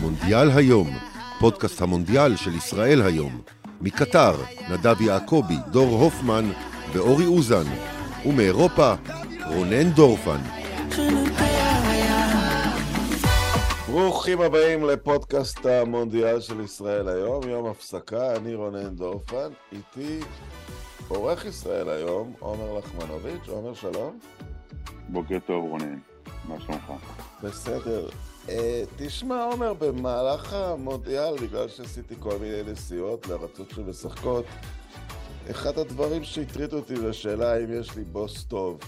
מונדיאל היום, פודקאסט המונדיאל של ישראל היום. מקטר, נדב יעקבי, דור הופמן ואורי אוזן. ומאירופה, רונן דורפן. ברוכים הבאים לפודקאסט המונדיאל של ישראל היום, יום הפסקה, אני רונן דורפן, איתי עורך ישראל היום, עומר לחמנוביץ', עומר שלום. בוקר טוב רונן, מה שלומך? בסדר. Uh, תשמע, עומר, במהלך המונדיאל, בגלל שעשיתי כל מיני נסיעות לארצות שמשחקות, אחד הדברים שהטריד אותי זה השאלה האם יש לי בוס טוב.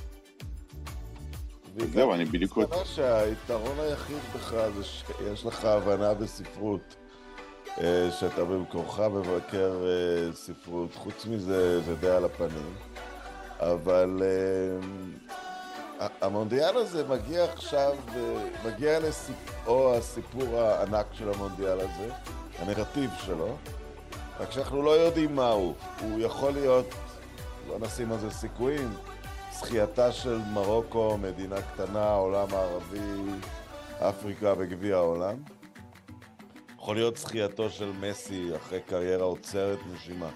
זהו, אני בדיוק... אני שהיתרון היחיד בך זה שיש לך הבנה בספרות. אה, שאתה במקורך מבקר אה, ספרות. חוץ מזה, זה די על הפנים. אבל המונדיאל הזה מגיע עכשיו, מגיע לסיפור הסיפור הענק של המונדיאל הזה, הנרטיב שלו, רק שאנחנו לא יודעים מהו. הוא יכול להיות, לא נשים על זה סיכויים, זכייתה של מרוקו, מדינה קטנה, העולם הערבי, אפריקה בגביע העולם. יכול להיות זכייתו של מסי אחרי קריירה עוצרת נשימה,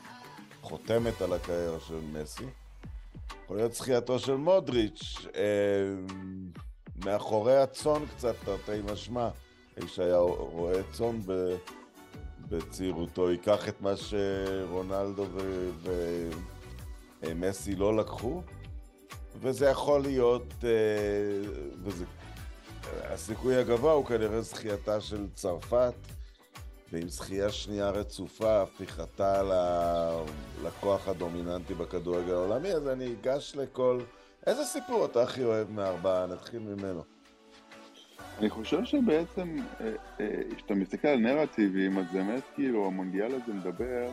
חותמת על הקריירה של מסי. יכול להיות זכייתו של מודריץ', אה, מאחורי הצאן קצת, תרתי משמע, איש היה רואה צאן בצעירותו, ייקח את מה שרונלדו ומסי אה, לא לקחו, וזה יכול להיות, אה, וזה, הסיכוי הגבוה הוא כנראה זכייתה של צרפת, ועם זכייה שנייה רצופה, הפיכתה לכוח הדומיננטי בכדורגל העולמי, אז אני אגש לכל... איזה סיפור אתה הכי אוהב מארבעה? נתחיל ממנו. אני חושב שבעצם, אה, אה, כשאתה מסתכל על נרטיבים, אז באמת כאילו המונדיאל הזה מדבר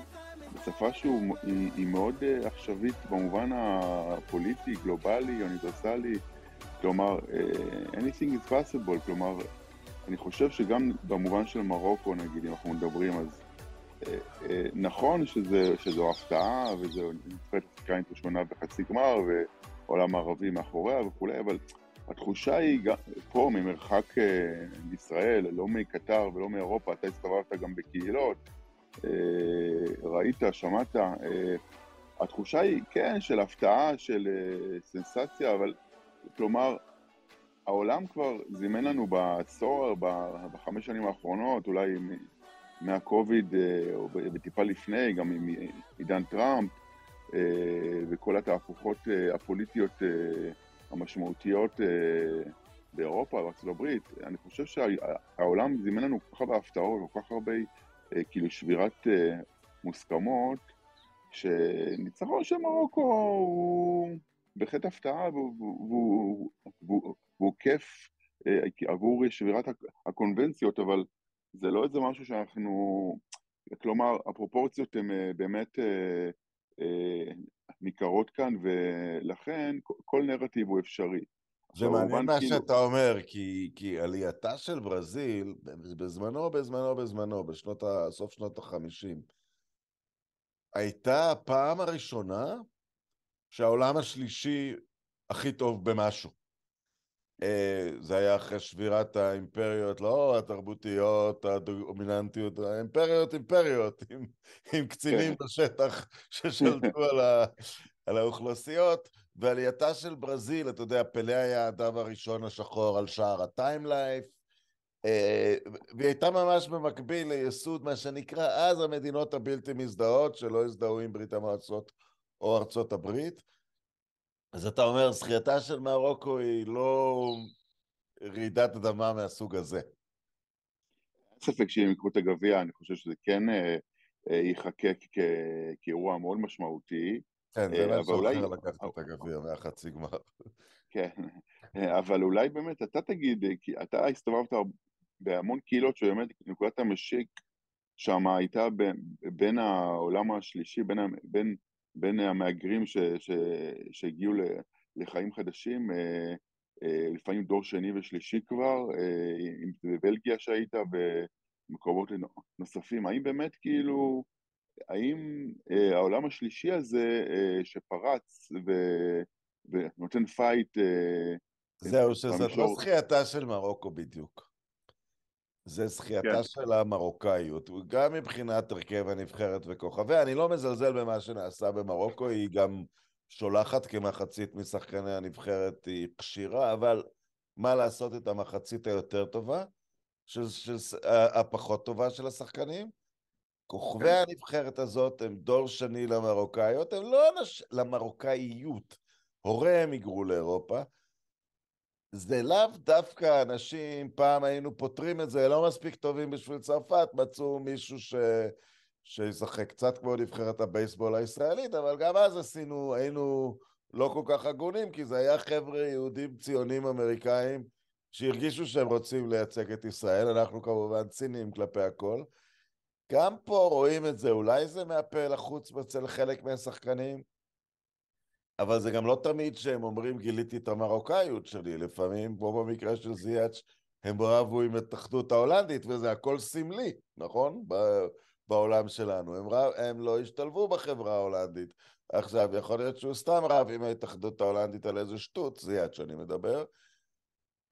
בשפה שהיא מאוד אה, עכשווית במובן הפוליטי, גלובלי, אוניברסלי, כלומר, anything is possible, כלומר, אני חושב שגם במובן של מרוקו, נגיד, אם אנחנו מדברים, אז אה, אה, נכון שזה, שזו הפתעה, וזו נבחרת אפריקאית ראשונה בחצי גמר, ועולם ערבי מאחוריה וכולי, אבל התחושה היא גם, פה, ממרחק אה, מישראל, לא מקטר ולא מאירופה, אתה הסתובבת גם בקהילות, ראית, שמעת, התחושה היא, כן, של הפתעה, של סנסציה, אבל כלומר, העולם כבר זימן לנו בעשור, בחמש שנים האחרונות, אולי מהקוביד, אה, או בטיפה לפני, גם עם עידן טראמפ, אה, וכל התהפוכות אה, הפוליטיות המשמעותיות באירופה, בארצות הברית, אני חושב שהעולם זימן לנו כל כך הרבה הפתעות, כל כך הרבה, כאילו, שבירת מוסכמות, שניצחון של מרוקו הוא בהחלט הפתעה והוא, והוא, והוא כיף אה, עבור שבירת הקונבנציות, אבל זה לא איזה משהו שאנחנו... כלומר, הפרופורציות הן אה, באמת אה, ניכרות כאן, ולכן כל נרטיב הוא אפשרי. זה מעניין מה כאילו... שאתה אומר, כי, כי עלייתה של ברזיל, בזמנו, בזמנו, בזמנו, בשנות ה... סוף שנות החמישים, הייתה הפעם הראשונה שהעולם השלישי הכי טוב במשהו. אה, זה היה אחרי שבירת האימפריות, לא התרבותיות, הדומיננטיות, האימפריות אימפריות, עם, עם קצינים כן. בשטח ששלטו על, ה, על האוכלוסיות, ועלייתה של ברזיל, אתה יודע, פלא היה האדם הראשון השחור על שער הטיימלייף, אה, והיא הייתה ממש במקביל לייסוד מה שנקרא אז המדינות הבלתי מזדהות, שלא הזדהו עם ברית המועצות או ארצות הברית, אז אתה אומר, זכייתה של מרוקו היא לא רעידת אדמה מהסוג הזה. אין ספק שאם יקחו את הגביע, אני חושב שזה כן אה, אה, ייחקק כאירוע מאוד משמעותי. כן, זה משהו אולי... אחר לקחת את הגביע מהחצי גמר. כן, אבל אולי באמת אתה תגיד, כי אתה הסתובבת בהמון קהילות שבאמת נקודת המשיק שם הייתה בין העולם השלישי, בין, בין בין המהגרים ש, ש, שהגיעו לחיים חדשים, אה, אה, לפעמים דור שני ושלישי כבר, אה, אם זה בבלגיה שהיית ומקומות נוספים, האם באמת כאילו, האם העולם השלישי הזה שפרץ ו, ונותן פייט זהו, שזאת לא זכייתה של מרוקו בדיוק. זה זכייתה כן. של המרוקאיות, גם מבחינת הרכב הנבחרת וכוכביה. אני לא מזלזל במה שנעשה במרוקו, היא גם שולחת כמחצית משחקני הנבחרת, היא כשירה, אבל מה לעשות את המחצית היותר טובה, של, של, הפחות טובה של השחקנים? כוכבי כן. הנבחרת הזאת הם דור שני למרוקאיות, הם לא אנש... למרוקאיות. הוריהם היגרו לאירופה, זה לאו דווקא אנשים, פעם היינו פותרים את זה, לא מספיק טובים בשביל צרפת, מצאו מישהו ש... שישחק קצת כמו נבחרת הבייסבול הישראלית, אבל גם אז עשינו, היינו לא כל כך הגונים, כי זה היה חבר'ה יהודים ציונים אמריקאים שהרגישו שהם רוצים לייצג את ישראל, אנחנו כמובן ציניים כלפי הכל. גם פה רואים את זה, אולי זה מהפה לחוץ אצל חלק מהשחקנים, אבל זה גם לא תמיד שהם אומרים גיליתי את המרוקאיות שלי, לפעמים, כמו במקרה של זיאץ', הם רבו עם התאחדות ההולנדית, וזה הכל סמלי, נכון? בעולם שלנו. הם, רב, הם לא השתלבו בחברה ההולנדית. עכשיו, יכול להיות שהוא סתם רב עם ההתאחדות ההולנדית על איזה שטות, זיאץ' שאני מדבר,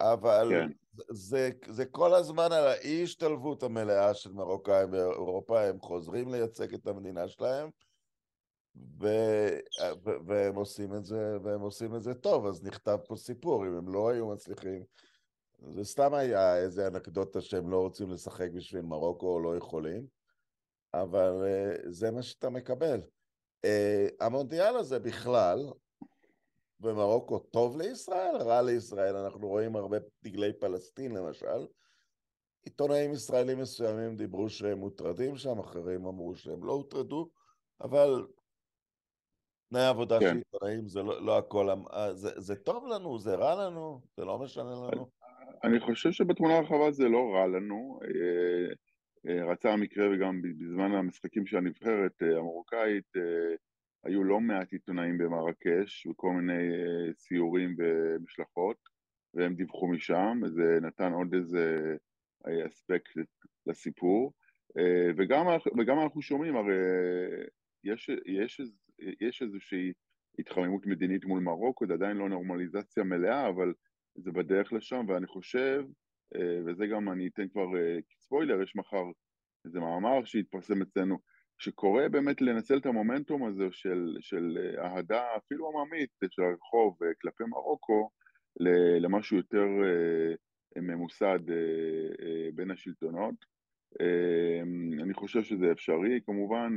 אבל כן. זה, זה כל הזמן על האי-השתלבות המלאה של מרוקאים באירופה, הם חוזרים לייצג את המדינה שלהם, ו... והם עושים את זה, והם עושים את זה טוב, אז נכתב פה סיפור, אם הם לא היו מצליחים, זה סתם היה איזה אנקדוטה שהם לא רוצים לשחק בשביל מרוקו או לא יכולים, אבל uh, זה מה שאתה מקבל. Uh, המונדיאל הזה בכלל, במרוקו טוב לישראל, רע לישראל, אנחנו רואים הרבה דגלי פלסטין למשל, עיתונאים ישראלים מסוימים דיברו שהם מוטרדים שם, אחרים אמרו שהם לא הוטרדו, אבל תנאי עבודה כן. של עיתונאים זה לא, לא הכל, אה, זה, זה טוב לנו, זה רע לנו, זה לא משנה לנו. אני חושב שבתמונה הרחבה זה לא רע לנו. אה, אה, רצה המקרה וגם בזמן המשחקים של הנבחרת המרוקאית היו לא מעט עיתונאים במרקש וכל מיני סיורים ומשלחות והם דיווחו משם, זה נתן עוד איזה אספקט לסיפור וגם, וגם אנחנו שומעים, הרי יש, יש יש איזושהי התחממות מדינית מול מרוקו, זה עדיין לא נורמליזציה מלאה, אבל זה בדרך לשם, ואני חושב, אה, וזה גם אני אתן כבר אה, ספוילר, יש מחר איזה מאמר שהתפרסם אצלנו, שקורא באמת לנצל את המומנטום הזה של, של אה, אהדה אפילו עממית של הרחוב כלפי מרוקו למשהו יותר ממוסד בין השלטונות. אני חושב שזה אפשרי, כמובן,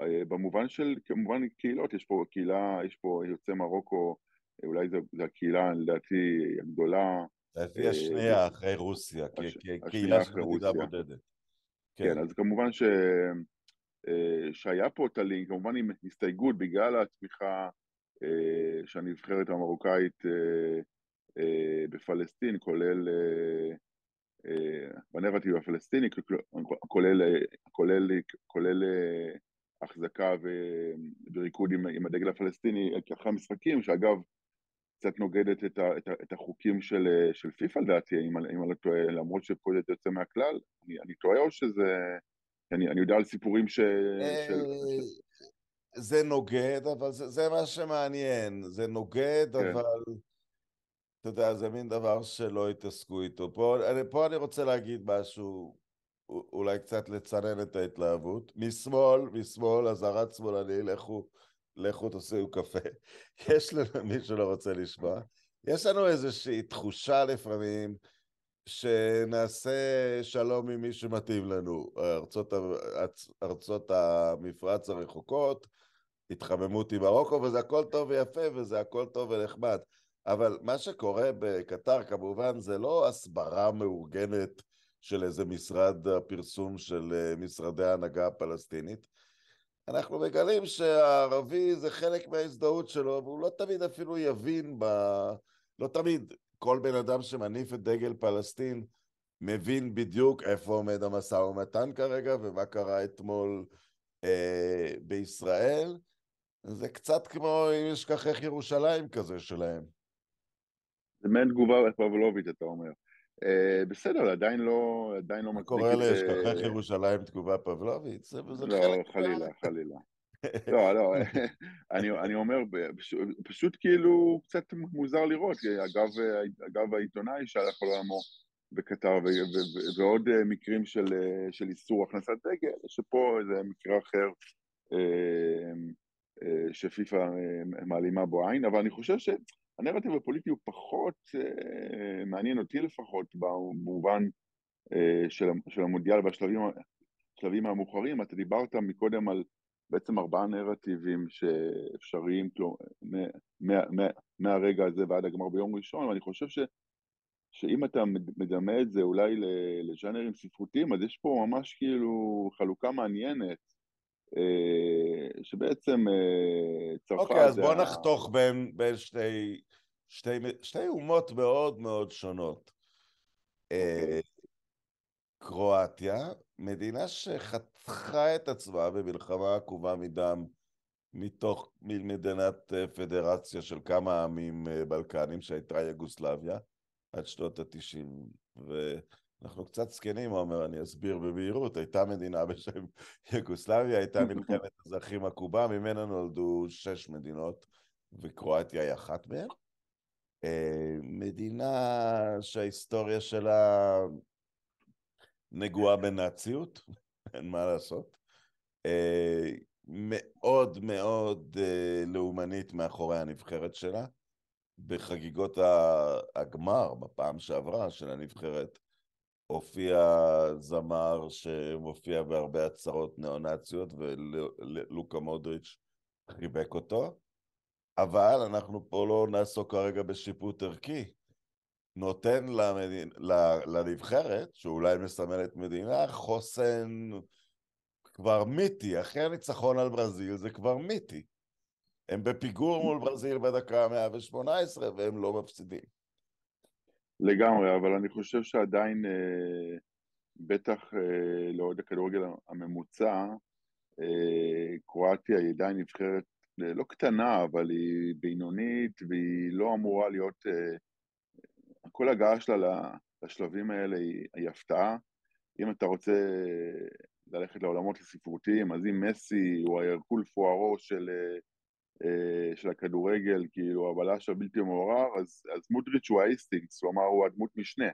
במובן של, כמובן קהילות, יש פה קהילה, יש פה יוצאי מרוקו, אה, אולי זו הקהילה לדעתי הגדולה. לדעתי השנייה אחרי רוסיה, קהילה של מדינה בודדת. כן. כן, אז כמובן ש... אה, שהיה פה את הלינק, כמובן עם הסתייגות בגלל התמיכה שהנבחרת המרוקאית בפלסטין, כולל בנרטיב הפלסטיני, כולל, כולל, כולל החזקה וריקוד עם, עם הדגל הפלסטיני כאחרי המשחקים, שאגב קצת נוגדת את, ה, את, ה, את החוקים של, של פיפ"א לדעתי, אם אני טועה, למרות שפה זה יוצא מהכלל, אני, אני טועה או שזה... אני, אני יודע על סיפורים ש... של... זה נוגד, אבל זה, זה מה שמעניין, זה נוגד, כן. אבל אתה יודע, זה מין דבר שלא התעסקו איתו. פה, פה אני רוצה להגיד משהו אולי קצת לצנן את ההתלהבות. משמאל, משמאל, אזהרת שמאלני, לכו, לכו תוציאו קפה. יש לנו, מי שלא רוצה לשמוע, יש לנו איזושהי תחושה לפעמים שנעשה שלום עם מי שמתאים לנו. ארצות, ארצות המפרץ הרחוקות, התחממות עם מרוקו, וזה הכל טוב ויפה, וזה הכל טוב ונחמד. אבל מה שקורה בקטר כמובן זה לא הסברה מאורגנת של איזה משרד הפרסום של אה, משרדי ההנהגה הפלסטינית. אנחנו מגלים שהערבי זה חלק מההזדהות שלו, והוא לא תמיד אפילו יבין ב... לא תמיד כל בן אדם שמניף את דגל פלסטין מבין בדיוק איפה עומד המשא ומתן כרגע ומה קרה אתמול אה, בישראל. זה קצת כמו אם אשכחך ירושלים כזה שלהם. זה מעין תגובה פבלובית, אתה אומר. Uh, בסדר, עדיין לא, עדיין לא מצדיק את... קורא לאשכחך ירושלים תגובה פבלובית? זה, זה לא, חלק... חלילה, חלילה. לא, לא, אני, אני אומר, פשוט, פשוט כאילו קצת מוזר לראות, אגב, אגב העיתונאי שהלך לעולמו בקטר ועוד מקרים של, של איסור הכנסת דגל, שפה זה מקרה אחר שפיפ"א מעלימה בו עין, אבל אני חושב שהנרטיב הפוליטי הוא פחות מעניין אותי לפחות במובן של, של המונדיאל בשלבים המאוחרים. אתה דיברת מקודם על בעצם ארבעה נרטיבים שאפשריים מה, מה, מה, מהרגע הזה ועד הגמר ביום ראשון, ואני חושב ש, שאם אתה מדמה את זה אולי לז'אנרים ספרותיים, אז יש פה ממש כאילו חלוקה מעניינת, שבעצם אה, צרפת... אוקיי, אז בוא נחתוך בין, בין שתי, שתי, שתי אומות מאוד מאוד שונות. אה, אוקיי. קרואטיה, מדינה שחתכה את עצמה במלחמה עקובה מדם מתוך מדינת אה, פדרציה של כמה עמים אה, בלקנים שהייתה יוגוסלביה עד שנות התשעים ואנחנו קצת זקנים, עומר, אני אסביר במהירות, הייתה מדינה בשם יוגוסלביה, הייתה מלחמת אזרחים עקובה, ממנה נולדו שש מדינות וקרואטיה היא אחת מהן. אה, מדינה שההיסטוריה שלה נגועה בנאציות, אין מה לעשות. אה, מאוד מאוד אה, לאומנית מאחורי הנבחרת שלה. בחגיגות הגמר בפעם שעברה של הנבחרת הופיע זמר שמופיע בהרבה הצהרות ניאו-נאציות ולוקה מודריץ' חיבק אותו, אבל אנחנו פה לא נעסוק כרגע בשיפוט ערכי. נותן למדין, לנבחרת, שאולי מסמלת מדינה, חוסן כבר מיתי. אחרי הניצחון על ברזיל זה כבר מיתי. הם בפיגור מול ברזיל בדקה ה-118 והם לא מפסידים. לגמרי, אבל אני חושב שעדיין, אה, בטח אה, לאוהד הכדורגל הממוצע, אה, קרואטיה היא עדיין נבחרת לא קטנה, אבל היא בינונית והיא לא אמורה להיות כל הגעה שלה לשלבים האלה היא, היא הפתעה. אם אתה רוצה ללכת לעולמות הספרותיים, אז אם מסי הוא ההרקול פוארו של, אה, של הכדורגל, כאילו הבלש הבלתי מעורר, אז, אז מודריץ' הוא האיסטינקס, כלומר הוא הדמות משנה.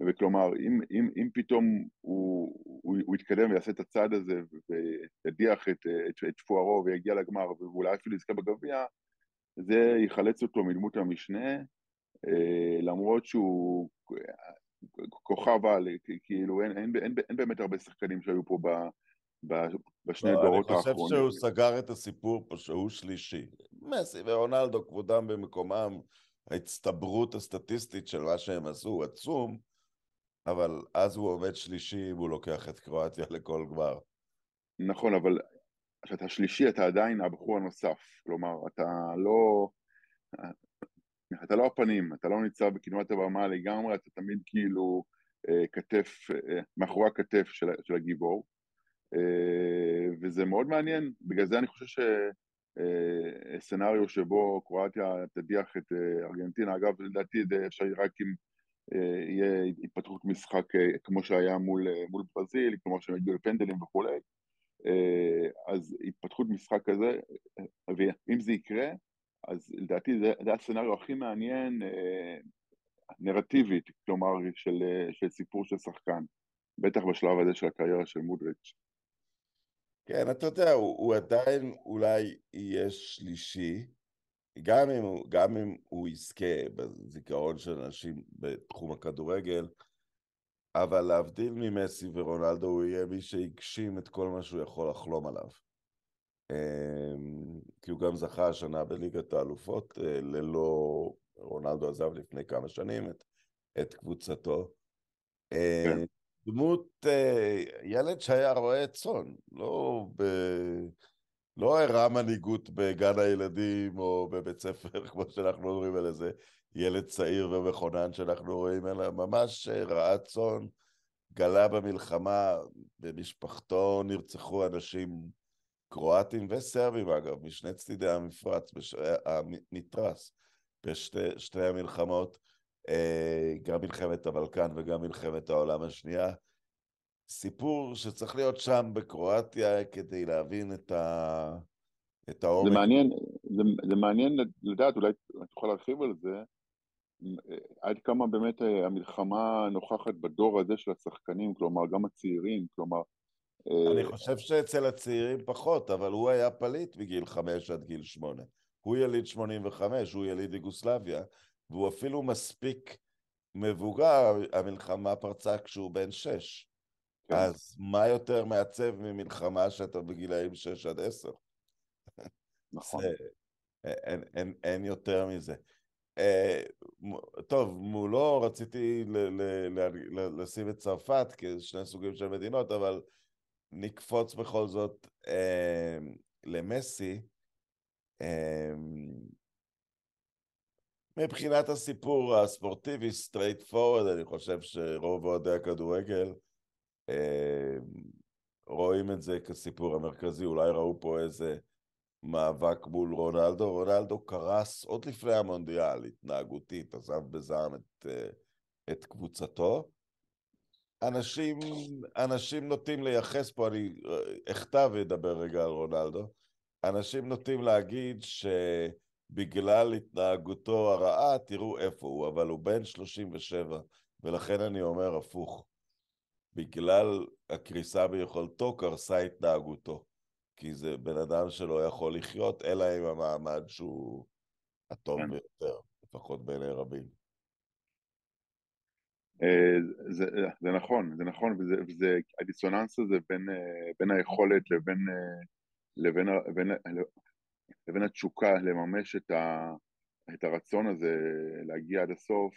וכלומר, אם, אם, אם פתאום הוא, הוא, הוא יתקדם ויעשה את הצעד הזה וידיח את, את, את פוארו ויגיע לגמר ואולי אפילו יזכה בגביע, זה יחלץ אותו מדמות המשנה, אה, למרות שהוא כוכב על, כאילו אין, אין, אין, אין באמת הרבה שחקנים שהיו פה בשני לא, דורות האחרונים. אני חושב שהוא סגר את הסיפור פה שהוא שלישי. מסי ורונלדו כבודם במקומם, ההצטברות הסטטיסטית של מה שהם עשו הוא עצום, אבל אז הוא עומד שלישי והוא לוקח את קרואטיה לכל גמר. נכון, אבל כשאתה שלישי אתה עדיין הבחור הנוסף, כלומר אתה לא... אתה לא הפנים, אתה לא ניצב בקדמת הבמה לגמרי, אתה תמיד כאילו אה, כתף, אה, מאחורי הכתף של, של הגיבור, אה, וזה מאוד מעניין, בגלל זה אני חושב שסצנריו שבו קרואטיה תדיח את ארגנטינה, אגב לדעתי זה אפשרי רק אם יהיה התפתחות משחק כמו שהיה מול, מול ברזיל, כמו שהם הגיעו לפנדלים וכולי, אז התפתחות משחק כזה, ואם זה יקרה, אז לדעתי זה, זה הסצנריו הכי מעניין אה, נרטיבית, כלומר של, אה, של סיפור של שחקן, בטח בשלב הזה של הקריירה של מודריץ'. כן, אתה יודע, הוא, הוא עדיין אולי יהיה שלישי, גם אם, הוא, גם אם הוא יזכה בזיכרון של אנשים בתחום הכדורגל, אבל להבדיל ממסי ורונלדו, הוא יהיה מי שהגשים את כל מה שהוא יכול לחלום עליו. אמ, כי הוא גם זכה השנה בליגת האלופות, אה, ללא, רונלדו עזב לפני כמה שנים את, את קבוצתו. אה, כן. דמות, אה, ילד שהיה רועה צאן, לא, ב... לא הראה מנהיגות בגן הילדים או בבית ספר, כמו שאנחנו אומרים על איזה ילד צעיר ומכונן שאנחנו רואים, אלא ממש רעה צאן, גלה במלחמה, במשפחתו נרצחו אנשים קרואטים וסרבים אגב, משני צדידי המפרץ. המתרס, בשתי המלחמות, אה, גם מלחמת הבלקן וגם מלחמת העולם השנייה. סיפור שצריך להיות שם בקרואטיה כדי להבין את, ה... את העומק. זה מעניין, זה, זה מעניין לדעת, אולי אתה יכול להרחיב על זה, עד כמה באמת המלחמה נוכחת בדור הזה של השחקנים, כלומר גם הצעירים, כלומר... אני חושב שאצל הצעירים פחות, אבל הוא היה פליט מגיל חמש עד גיל שמונה. הוא יליד 85, הוא יליד יוגוסלביה, והוא אפילו מספיק מבוגר, המלחמה פרצה כשהוא בן שש. כן. אז מה יותר מעצב ממלחמה שאתה בגילאים שש עד עשר? נכון. זה, אין, אין, אין יותר מזה. אה, טוב, מולו רציתי ל, ל, ל, ל, לשים את צרפת כשני סוגים של מדינות, אבל נקפוץ בכל זאת אה, למסי. אה, מבחינת הסיפור הספורטיבי, straightforward, אני חושב שרוב אוהדי הכדורגל אה, רואים את זה כסיפור המרכזי, אולי ראו פה איזה מאבק מול רונלדו. רונלדו קרס עוד לפני המונדיאל, התנהגותית, עזב בזעם את, אה, את קבוצתו. אנשים, אנשים נוטים לייחס פה, אני אכתב ואדבר רגע על רונלדו, אנשים נוטים להגיד שבגלל התנהגותו הרעה, תראו איפה הוא, אבל הוא בן 37, ולכן אני אומר הפוך. בגלל הקריסה ביכולתו, קרסה התנהגותו. כי זה בן אדם שלא יכול לחיות, אלא עם המעמד שהוא הטוב כן. ביותר, לפחות בעיני רבים. אה, זה, זה נכון, זה נכון, וזה, וזה הדיסוננס הזה בין, אה, בין היכולת לבין, אה, לבין, לבין, לבין התשוקה לממש את, ה, את הרצון הזה להגיע עד הסוף,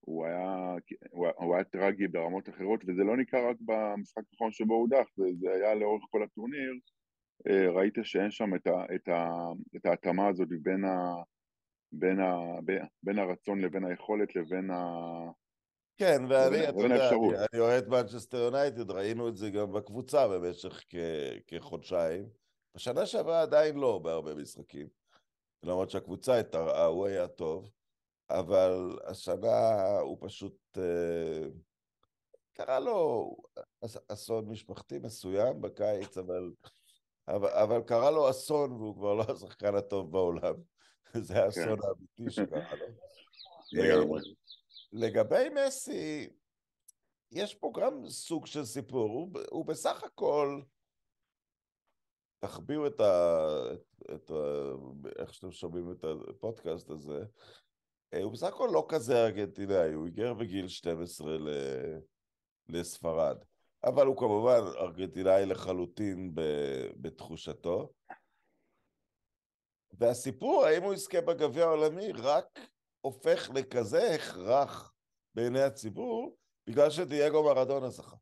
הוא היה, הוא היה טרגי ברמות אחרות, וזה לא ניכר רק במשחק האחרון שבו הוא הודח, זה, זה היה לאורך כל הטורניר. אה, ראית שאין שם את, ה, את, ה, את ההתאמה הזאת בין, ה, בין, ה, בין הרצון לבין היכולת לבין ה... כן, ואני, אתה יודע, אני, אני אוהד מנצ'סטר יונייטד, ראינו את זה גם בקבוצה במשך כ, כחודשיים. בשנה שעברה עדיין לא בהרבה משחקים. למרות שהקבוצה התרעה, הוא היה טוב. אבל השנה הוא פשוט... אה, קרה לו אסון משפחתי מסוים בקיץ, אבל, אבל, אבל קרה לו אסון והוא כבר לא השחקן הטוב בעולם. זה. האסון כן. האמיתי שקרה לו. לגבי מסי, יש פה גם סוג של סיפור. הוא, הוא בסך הכל, תחביאו את ה... את, את ה... איך שאתם שומעים את הפודקאסט הזה, אה, הוא בסך הכל לא כזה ארגנטינאי, הוא היגר בגיל 12 ל... לספרד. אבל הוא כמובן ארגנטינאי לחלוטין ב... בתחושתו. והסיפור, האם הוא יזכה בגביע העולמי, רק הופך לכזה הכרח בעיני הציבור, בגלל שדייגו מרדונה זכה.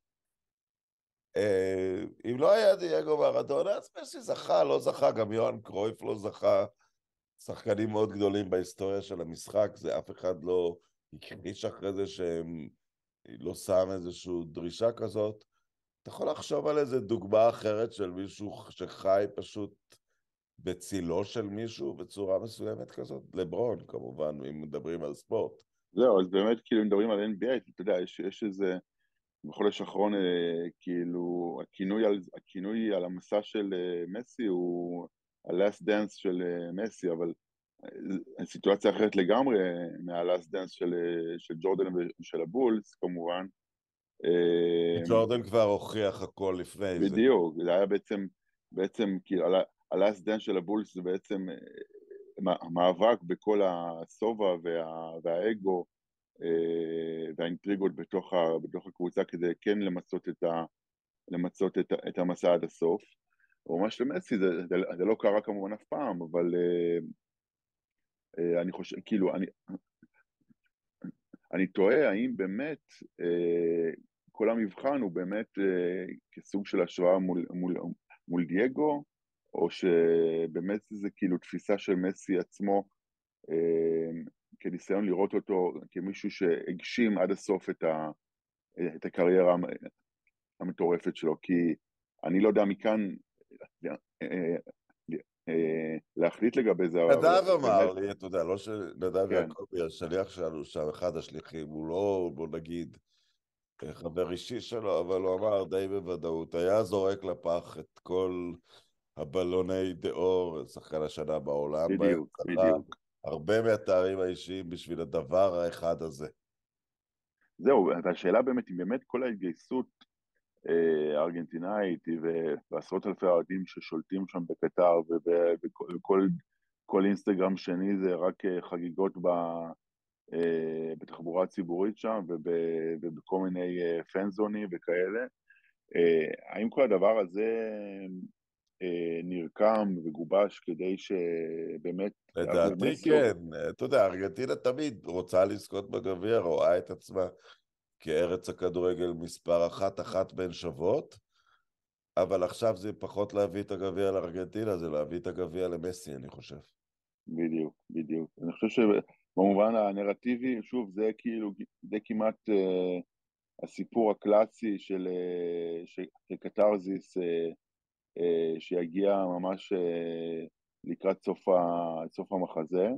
אה, אם לא היה דייגו מרדונה, אז מסי זכה, לא זכה, גם יוהאן קרויף לא זכה, שחקנים מאוד גדולים בהיסטוריה של המשחק, זה אף אחד לא הכחיש אחרי זה שהם לא שם איזושהי דרישה כזאת. אתה יכול לחשוב על איזה דוגמה אחרת של מישהו שחי פשוט בצילו של מישהו בצורה מסוימת כזאת? לברון, כמובן, אם מדברים על ספורט. זהו, אז באמת, כאילו, אם מדברים על NBA, אתה יודע, יש, יש איזה, בחודש האחרון, אה, כאילו, הכינוי על, הכינוי על המסע של אה, מסי הוא ה-last dance של אה, מסי, אבל סיטואציה אחרת לגמרי מה-last dance של, של ג'ורדן ושל הבולס כמובן. ג'ורדן כבר הוכיח הכל לפני בדיוק, זה. בדיוק, זה היה בעצם, בעצם כאילו, ה-last dance של הבולס זה בעצם מאבק בכל השובע וה, והאגו והאינטריגות בתוך, ה, בתוך הקבוצה כדי כן למצות את, ה, למצות את, את המסע עד הסוף. מה למסי, זה, זה, זה לא קרה כמובן אף פעם, אבל uh, uh, אני חושב, כאילו, אני, אני תוהה האם באמת כל המבחן הוא באמת כסוג של השוואה מול, מול, מול דייגו, או שבאמת זה כאילו תפיסה של מסי עצמו, כניסיון לראות אותו כמישהו שהגשים עד הסוף את, ה, את הקריירה המטורפת שלו, כי אני לא יודע מכאן אה, אה, להחליט לגבי זה. נדב אמר לי, אתה יודע, לא שנדב כן. יעקבי, השליח שלנו שם, אחד השליחים, הוא לא, בוא נגיד, חבר אישי שלו, אבל הוא אמר די בוודאות, היה זורק לפח את כל הבלוני דאור, שחקן השנה בעולם. בדיוק, בדיוק. הרבה מהתארים האישיים בשביל הדבר האחד הזה. זהו, והשאלה באמת, אם באמת כל ההתגייסות אה, הארגנטינאית ועשרות אלפי אוהדים ששולטים שם בקטר וכל אינסטגרם שני זה רק אה, חגיגות ב, אה, בתחבורה הציבורית שם ובכל מיני פנזונים וכאלה. האם כל הדבר הזה נרקם וגובש כדי שבאמת... לדעתי כן, אתה יודע, ארגנטינה תמיד רוצה לזכות בגביע, רואה את עצמה כארץ הכדורגל מספר אחת, אחת בין שוות, אבל עכשיו זה פחות להביא את הגביע לארגנטינה, זה להביא את הגביע למסי, אני חושב. בדיוק, בדיוק. אני חושב שבמובן הנרטיבי, שוב, זה כאילו, זה כמעט uh, הסיפור הקלאסי של, uh, של קתרזיס, שיגיע ממש uh, לקראת סוף, ה, סוף המחזה.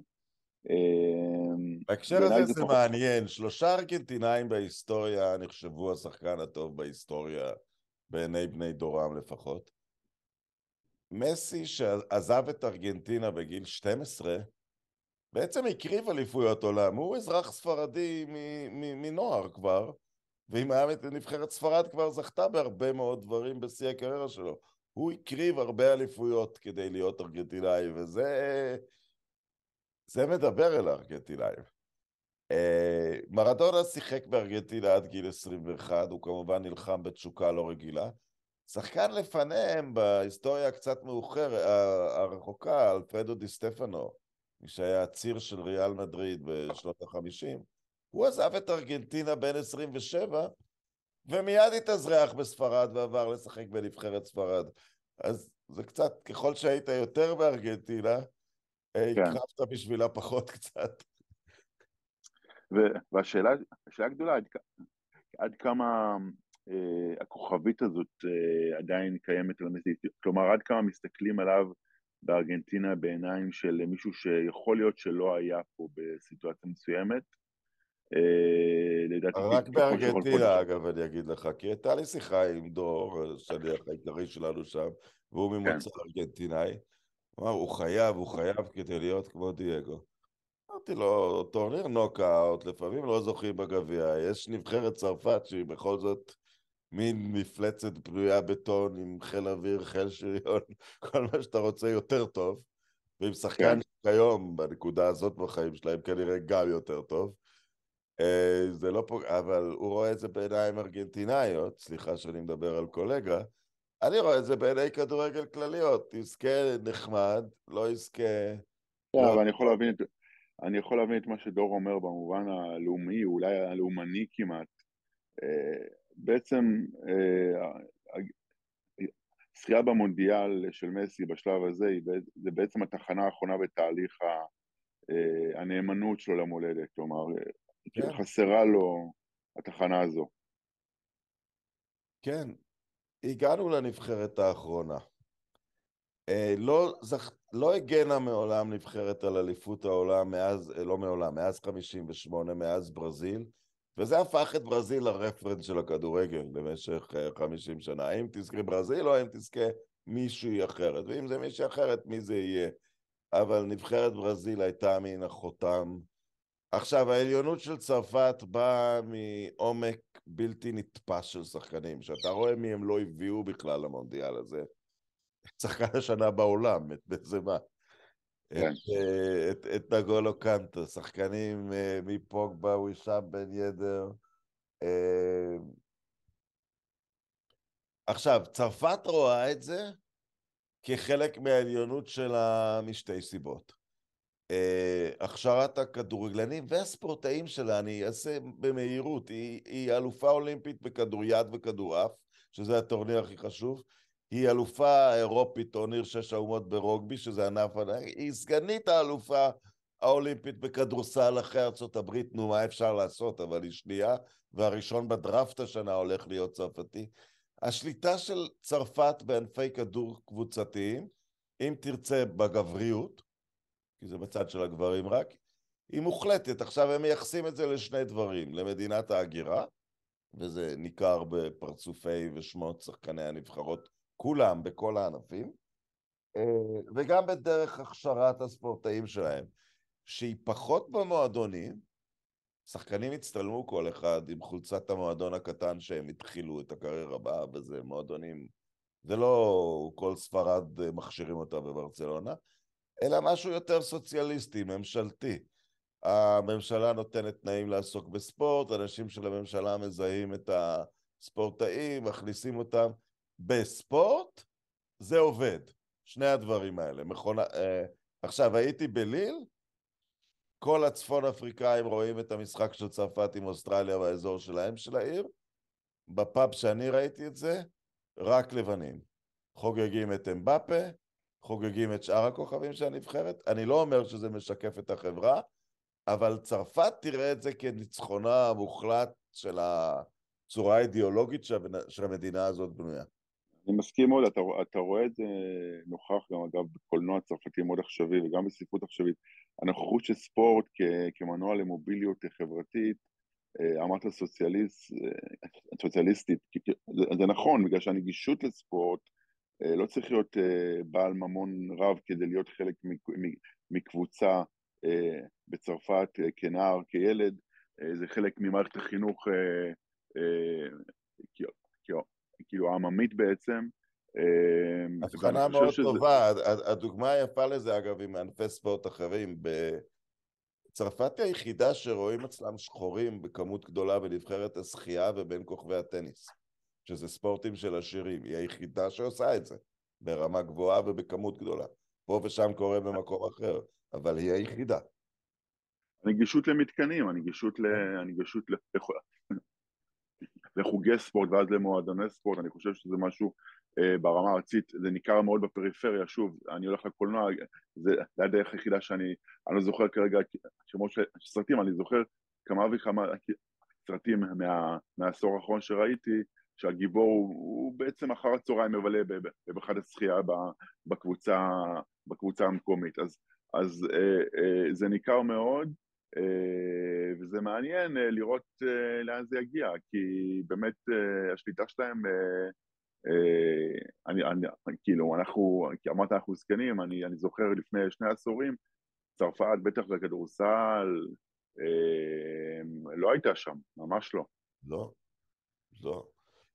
אמ, בהקשר הזה זה מעניין, שלושה ארגנטינאים בהיסטוריה נחשבו השחקן הטוב בהיסטוריה, בעיני בני דורם לפחות. מסי שעזב את ארגנטינה בגיל 12, בעצם הקריב אליפויות עולם, הוא אזרח ספרדי מנוער כבר, ואם היה נבחרת ספרד כבר זכתה בהרבה מאוד דברים בשיא הקריירה שלו. הוא הקריב הרבה אליפויות כדי להיות ארגנטינאי, וזה זה מדבר אל הארגנטינאים. אה, מרדונה שיחק בארגנטינה עד גיל 21, הוא כמובן נלחם בתשוקה לא רגילה. שחקן לפניהם בהיסטוריה הקצת מאוחרת, הרחוקה, אלפרדו די סטפנו, מי שהיה הציר של ריאל מדריד בשנות ה-50, הוא עזב את ארגנטינה בין 27, ומיד התאזרח בספרד ועבר לשחק בנבחרת ספרד. אז זה קצת, ככל שהיית יותר בארגנטינה, כן. הקרבת בשבילה פחות קצת. והשאלה הגדולה, עד, עד כמה אה, הכוכבית הזאת אה, עדיין קיימת על המסית, כלומר עד כמה מסתכלים עליו בארגנטינה בעיניים של מישהו שיכול להיות שלא היה פה בסיטואציה מסוימת. אה, לדעתי... רק בארגנטינה, אגב, אני אגיד לך, כי הייתה לי שיחה עם דור, השליח העיקרי שלנו שם, והוא ממוצא כן. ארגנטינאי. אמר, הוא חייב, הוא חייב כדי להיות כמו דייגו. אמרתי לו, טורניר נוקאוט, לפעמים לא זוכים בגביע, יש נבחרת צרפת שהיא בכל זאת מין מפלצת פנויה בטון עם חיל אוויר, חיל שריון, כל מה שאתה רוצה יותר טוב, ועם שחקן כן. כיום, בנקודה הזאת בחיים שלהם, כנראה גם יותר טוב. אה, זה לא פוג... אבל הוא רואה את זה בעיניים ארגנטינאיות, סליחה שאני מדבר על קולגה, אני רואה את זה בעיני כדורגל כלליות, יזכה נחמד, לא יזכה... כן, לא... אבל אני יכול להבין את... אני יכול להבין את מה שדור אומר במובן הלאומי, אולי הלאומני כמעט. אה, בעצם אה, במונדיאל של מסי בשלב הזה, זה בעצם התחנה האחרונה בתהליך הנאמנות שלו למולדת, כלומר, כן. חסרה לו התחנה הזו. כן, הגענו לנבחרת האחרונה. אה, לא, זכ... לא הגנה מעולם נבחרת על אליפות העולם מאז, אה, לא מעולם, מאז 58, מאז ברזיל, וזה הפך את ברזיל לרפרנס של הכדורגל במשך 50 אה, שנה. האם תזכה ברזיל או האם תזכה מישהי אחרת, ואם זה מישהי אחרת, מי זה יהיה? אבל נבחרת ברזיל הייתה מן החותם. עכשיו, העליונות של צרפת באה מעומק בלתי נתפס של שחקנים, שאתה רואה מי הם לא הביאו בכלל למונדיאל הזה. שחקן השנה בעולם, את בנזמה. כן. את, אה, את, את נגולו קנטו, שחקנים אה, מפוגבה, ווישם בן ידר. אה, עכשיו, צרפת רואה את זה כחלק מהעליונות שלה משתי סיבות. Uh, הכשרת הכדורגלנים והספורטאים שלה, אני אעשה במהירות, היא, היא אלופה אולימפית בכדוריד וכדורעף, שזה הטורניר הכי חשוב, היא אלופה אירופית, טורניר שש האומות ברוגבי, שזה ענף, היא סגנית האלופה האולימפית בכדורסל אחרי ארצות הברית, נו, מה אפשר לעשות, אבל היא שנייה, והראשון בדראפט השנה הולך להיות צרפתי. השליטה של צרפת בענפי כדור קבוצתיים, אם תרצה בגבריות, כי זה בצד של הגברים רק, היא מוחלטת. עכשיו הם מייחסים את זה לשני דברים, למדינת ההגירה, וזה ניכר בפרצופי ושמות שחקני הנבחרות, כולם, בכל הענפים, אה, וגם בדרך הכשרת הספורטאים שלהם. שהיא פחות במועדונים, שחקנים הצטלמו כל אחד עם חולצת המועדון הקטן שהם התחילו את הקריירה בה, וזה מועדונים, זה לא כל ספרד מכשירים אותה בברצלונה, אלא משהו יותר סוציאליסטי, ממשלתי. הממשלה נותנת תנאים לעסוק בספורט, אנשים של הממשלה מזהים את הספורטאים, מכניסים אותם. בספורט זה עובד, שני הדברים האלה. מכונה, אה, עכשיו, הייתי בליל, כל הצפון אפריקאים רואים את המשחק של צרפת עם אוסטרליה באזור שלהם של העיר. בפאב שאני ראיתי את זה, רק לבנים. חוגגים את אמבפה, חוגגים את שאר הכוכבים של הנבחרת. אני לא אומר שזה משקף את החברה, אבל צרפת תראה את זה כניצחונה המוחלט של הצורה האידיאולוגית של המדינה הזאת בנויה. אני מסכים מאוד, אתה, אתה רואה את זה נוכח גם אגב בקולנוע הצרפתי מאוד עכשווי וגם בספרות עכשווית. הנוכחות של ספורט כ, כמנוע למוביליות חברתית, אה, אמרת סוציאליסט, אה, סוציאליסטית, זה, זה נכון, בגלל שהנגישות לספורט לא צריך להיות בעל ממון רב כדי להיות חלק מקבוצה בצרפת כנער, כילד, זה חלק ממערכת החינוך כאילו העממית בעצם. הבחנה מאוד שזה... טובה, הדוגמה היפה לזה אגב עם מענפי ספורט אחרים, בצרפת היא היחידה שרואים אצלם שחורים בכמות גדולה בנבחרת השחייה ובין כוכבי הטניס, שזה ספורטים של עשירים, היא היחידה שעושה את זה, ברמה גבוהה ובכמות גדולה. פה ושם קורה במקום אחר, אבל היא היחידה. הנגישות למתקנים, הנגישות, ל... הנגישות לחוגי ספורט ואז למועדוני ספורט, אני חושב שזה משהו אה, ברמה הארצית, זה ניכר מאוד בפריפריה, שוב, אני הולך לקולנוע, זה, זה הדרך היחידה שאני, אני לא זוכר כרגע שמות של סרטים, אני זוכר כמה וכמה סרטים מה, מהעשור האחרון שראיתי, שהגיבור הוא, הוא בעצם אחר הצהריים מבלה בחד השחייה בקבוצה, בקבוצה המקומית, אז, אז אה, אה, זה ניכר מאוד, אה, וזה מעניין אה, לראות אה, לאן זה יגיע, כי באמת השליטה שלהם, אני, אני, כאילו, אנחנו, כי אמרת אנחנו זקנים, אני, אני זוכר לפני שני עשורים, צרפת, בטח בכדורסל, לא הייתה שם, ממש לא. לא, לא.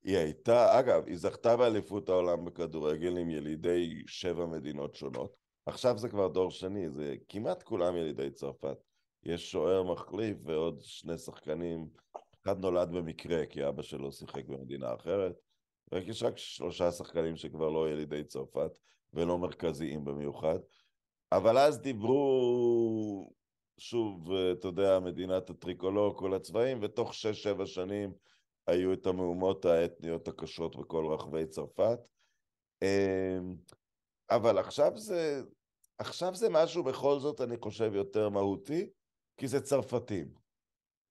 היא הייתה, אגב, היא זכתה באליפות העולם בכדורגל עם ילידי שבע מדינות שונות. עכשיו זה כבר דור שני, זה כמעט כולם ילידי צרפת. יש שוער מחליף ועוד שני שחקנים, אחד נולד במקרה כי אבא שלו שיחק במדינה אחרת, ויש רק שלושה שחקנים שכבר לא ילידי צרפת ולא מרכזיים במיוחד. אבל אז דיברו, שוב, אתה יודע, מדינת הטריקולור, כל הצבעים, ותוך שש-שבע שנים היו את המהומות האתניות הקשות בכל רחבי צרפת. אמ, אבל עכשיו זה, עכשיו זה משהו בכל זאת, אני חושב, יותר מהותי, כי זה צרפתים.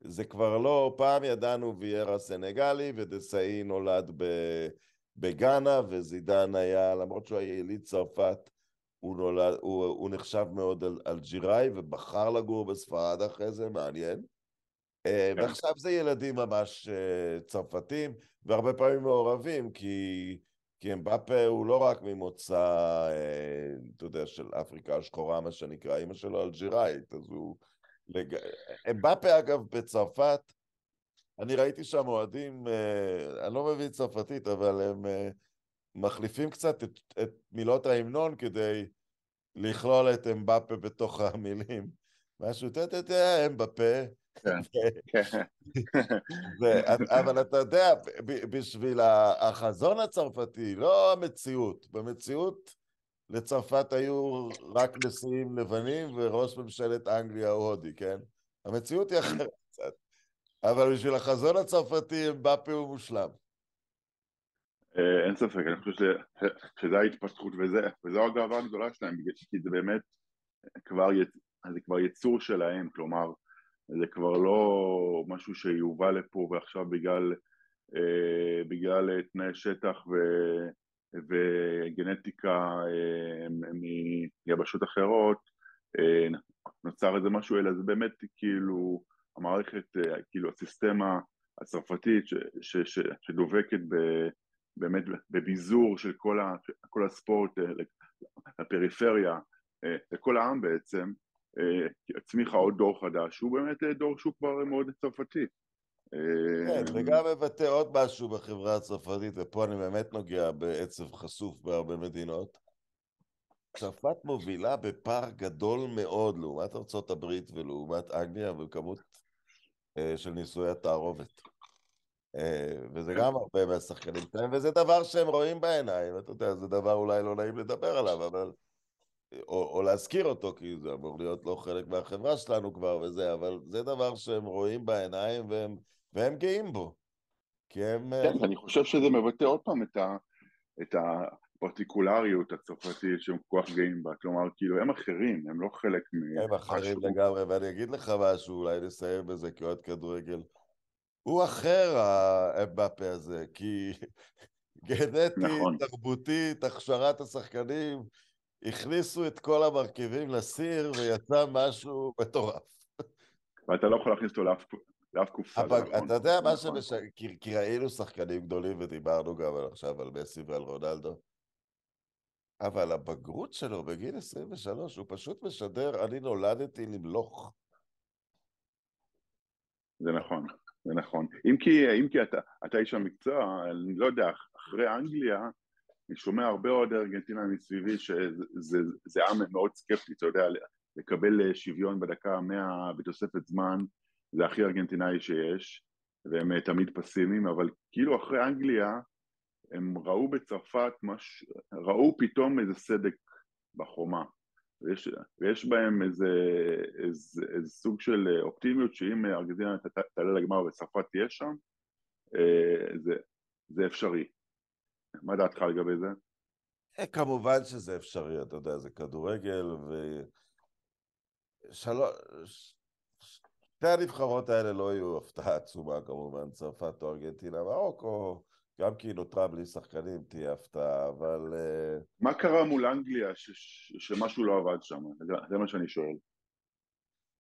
זה כבר לא, פעם ידענו ויירה סנגלי ודסאי נולד בגאנה וזידן היה, למרות שהוא היה יליד צרפת, הוא, נולד, הוא, הוא נחשב מאוד על, אלג'יראי ובחר לגור בספרד אחרי זה, מעניין. אה, כן. ועכשיו זה ילדים ממש אה, צרפתים, והרבה פעמים מעורבים, כי, כי אמבפה הוא לא רק ממוצא, אה, אתה יודע, של אפריקה השחורה, מה שנקרא, אימא שלו אלג'יראית, אז הוא לג... אמבפה אגב בצרפת, אני ראיתי שם אוהדים, אני לא מבין צרפתית, אבל הם מחליפים קצת את, את מילות ההמנון כדי לכלול את אמבפה בתוך המילים. משהו, אתה יודע, אמבפה. כן, כן. אבל אתה יודע, בשביל החזון הצרפתי, לא המציאות, במציאות לצרפת היו רק נשיאים לבנים וראש ממשלת אנגליה הוא הודי, כן? המציאות היא אחרת קצת. אבל בשביל החזון הצרפתי אמבפה הוא מושלם. אה, אין ספק, אני חושב שזה ההתפתחות וזה, וזו הגאווה הגדולה שלהם, כי זה באמת כבר, זה כבר יצור שלהם, כלומר, זה כבר לא משהו שיובא לפה ועכשיו בגלל, אה, בגלל תנאי שטח ו... וגנטיקה אה, מיבשות אחרות, אה, נוצר איזה משהו, אלא זה באמת כאילו המערכת, אה, כאילו הסיסטמה הצרפתית ש, ש, ש, שדובקת ב, באמת בביזור של כל, ה, כל הספורט לפריפריה, לכל העם בעצם, הצמיחה עוד דור חדש, שהוא באמת דור שהוא כבר מאוד צרפתי. כן, זה גם מבטא עוד משהו בחברה הצרפתית, ופה אני באמת נוגע בעצב חשוף בהרבה מדינות. צרפת מובילה בפער גדול מאוד לעומת ארצות הברית ולעומת אנגליה בכמות אה, של נישואי התערובת. אה, וזה גם הרבה מהשחקנים שלהם, וזה דבר שהם רואים בעיניים, אתה יודע, זה דבר אולי לא נעים לדבר עליו, אבל... או, או להזכיר אותו, כי זה אמור להיות לא חלק מהחברה שלנו כבר וזה, אבל זה דבר שהם רואים בעיניים והם, והם גאים בו. כי הם... אה, כן, אני חושב שזה מבטא עוד פעם את, ה, את הפרטיקולריות הצרפתית שהם כל כך גאים בה, כלומר, כאילו, הם אחרים, הם לא חלק מ... הם אחרים לגמרי, ואני אגיד לך משהו, אולי נסיים בזה כאוהד כדורגל. הוא אחר, האמבפה הזה, כי גנטית, נכון. תרבותית, הכשרת השחקנים, הכניסו את כל המרכיבים לסיר ויצא משהו מטורף. ואתה לא יכול להכניס אותו לאף, לאף קופסה. אבל נכון. אתה יודע מה נכון. שמש... כי, כי ראינו שחקנים גדולים ודיברנו גם עכשיו על מסי ועל רונלדו. אבל הבגרות שלו בגיל 23, הוא פשוט משדר, אני נולדתי למלוך. זה נכון, זה נכון. אם כי, אם כי אתה, אתה איש המקצוע, אני לא יודע, אחרי אנגליה, אני שומע הרבה עוד ארגנטינה מסביבי שזה עם מאוד סקפטי, אתה יודע, לקבל שוויון בדקה המאה בתוספת זמן, זה הכי ארגנטינאי שיש, והם תמיד פסימיים, אבל כאילו אחרי אנגליה הם ראו בצרפת, מש... ראו פתאום איזה סדק בחומה, ויש, ויש בהם איזה, איזה, איזה סוג של אופטימיות שאם ארגנטינה תעלה לגמר וצרפת תהיה שם, אה, זה, זה אפשרי. מה דעתך לגבי זה? אה, כמובן שזה אפשרי, אתה יודע, זה כדורגל, ו... שלוש... שתי הנבחרות האלה לא יהיו הפתעה עצומה כמובן, צרפת או ארגנטינה, מרוקו, גם כי היא נותרה בלי שחקנים תהיה הפתעה, אבל... אה, מה קרה מול אנגליה ש... שמשהו לא עבד שם? זה מה שאני שואל.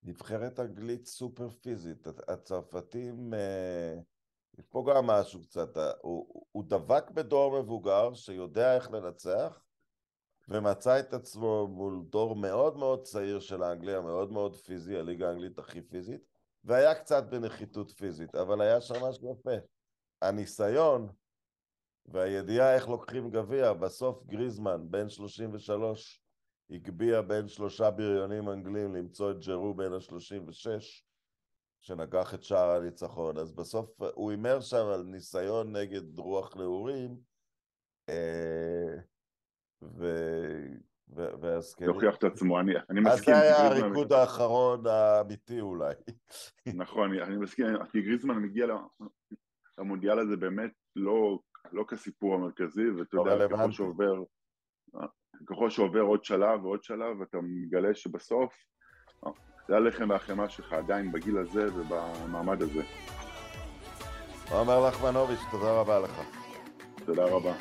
נבחרת אנגלית סופר פיזית, הצרפתים... Uh... יש פה גם משהו קצת, הוא, הוא דבק בדור מבוגר שיודע איך לנצח ומצא את עצמו מול דור מאוד מאוד צעיר של האנגליה, מאוד מאוד פיזי, הליגה האנגלית הכי פיזית, והיה קצת בנחיתות פיזית, אבל היה שם משהו יפה. הניסיון והידיעה איך לוקחים גביע, בסוף גריזמן, בן 33, הגביה בין שלושה בריונים אנגלים למצוא את ג'רו בן ה-36, שנגח את שער הניצחון, אז בסוף הוא הימר שם על ניסיון נגד רוח נעורים, אה, ו... ואז כן... להוכיח את עצמו, אני, אני מסכים. אז זה היה הריקוד האחרון האמיתי אולי. נכון, אני מסכים, כי גריזמן מגיע למונדיאל הזה באמת לא, לא כסיפור המרכזי, ואתה לא יודע, ככל שעובר, ככל שעובר עוד שלב ועוד שלב, אתה מגלה שבסוף זה הלחם והחמאה שלך עדיין בגיל הזה ובמעמד הזה. עומר לחמנוביץ', תודה רבה לך. תודה רבה.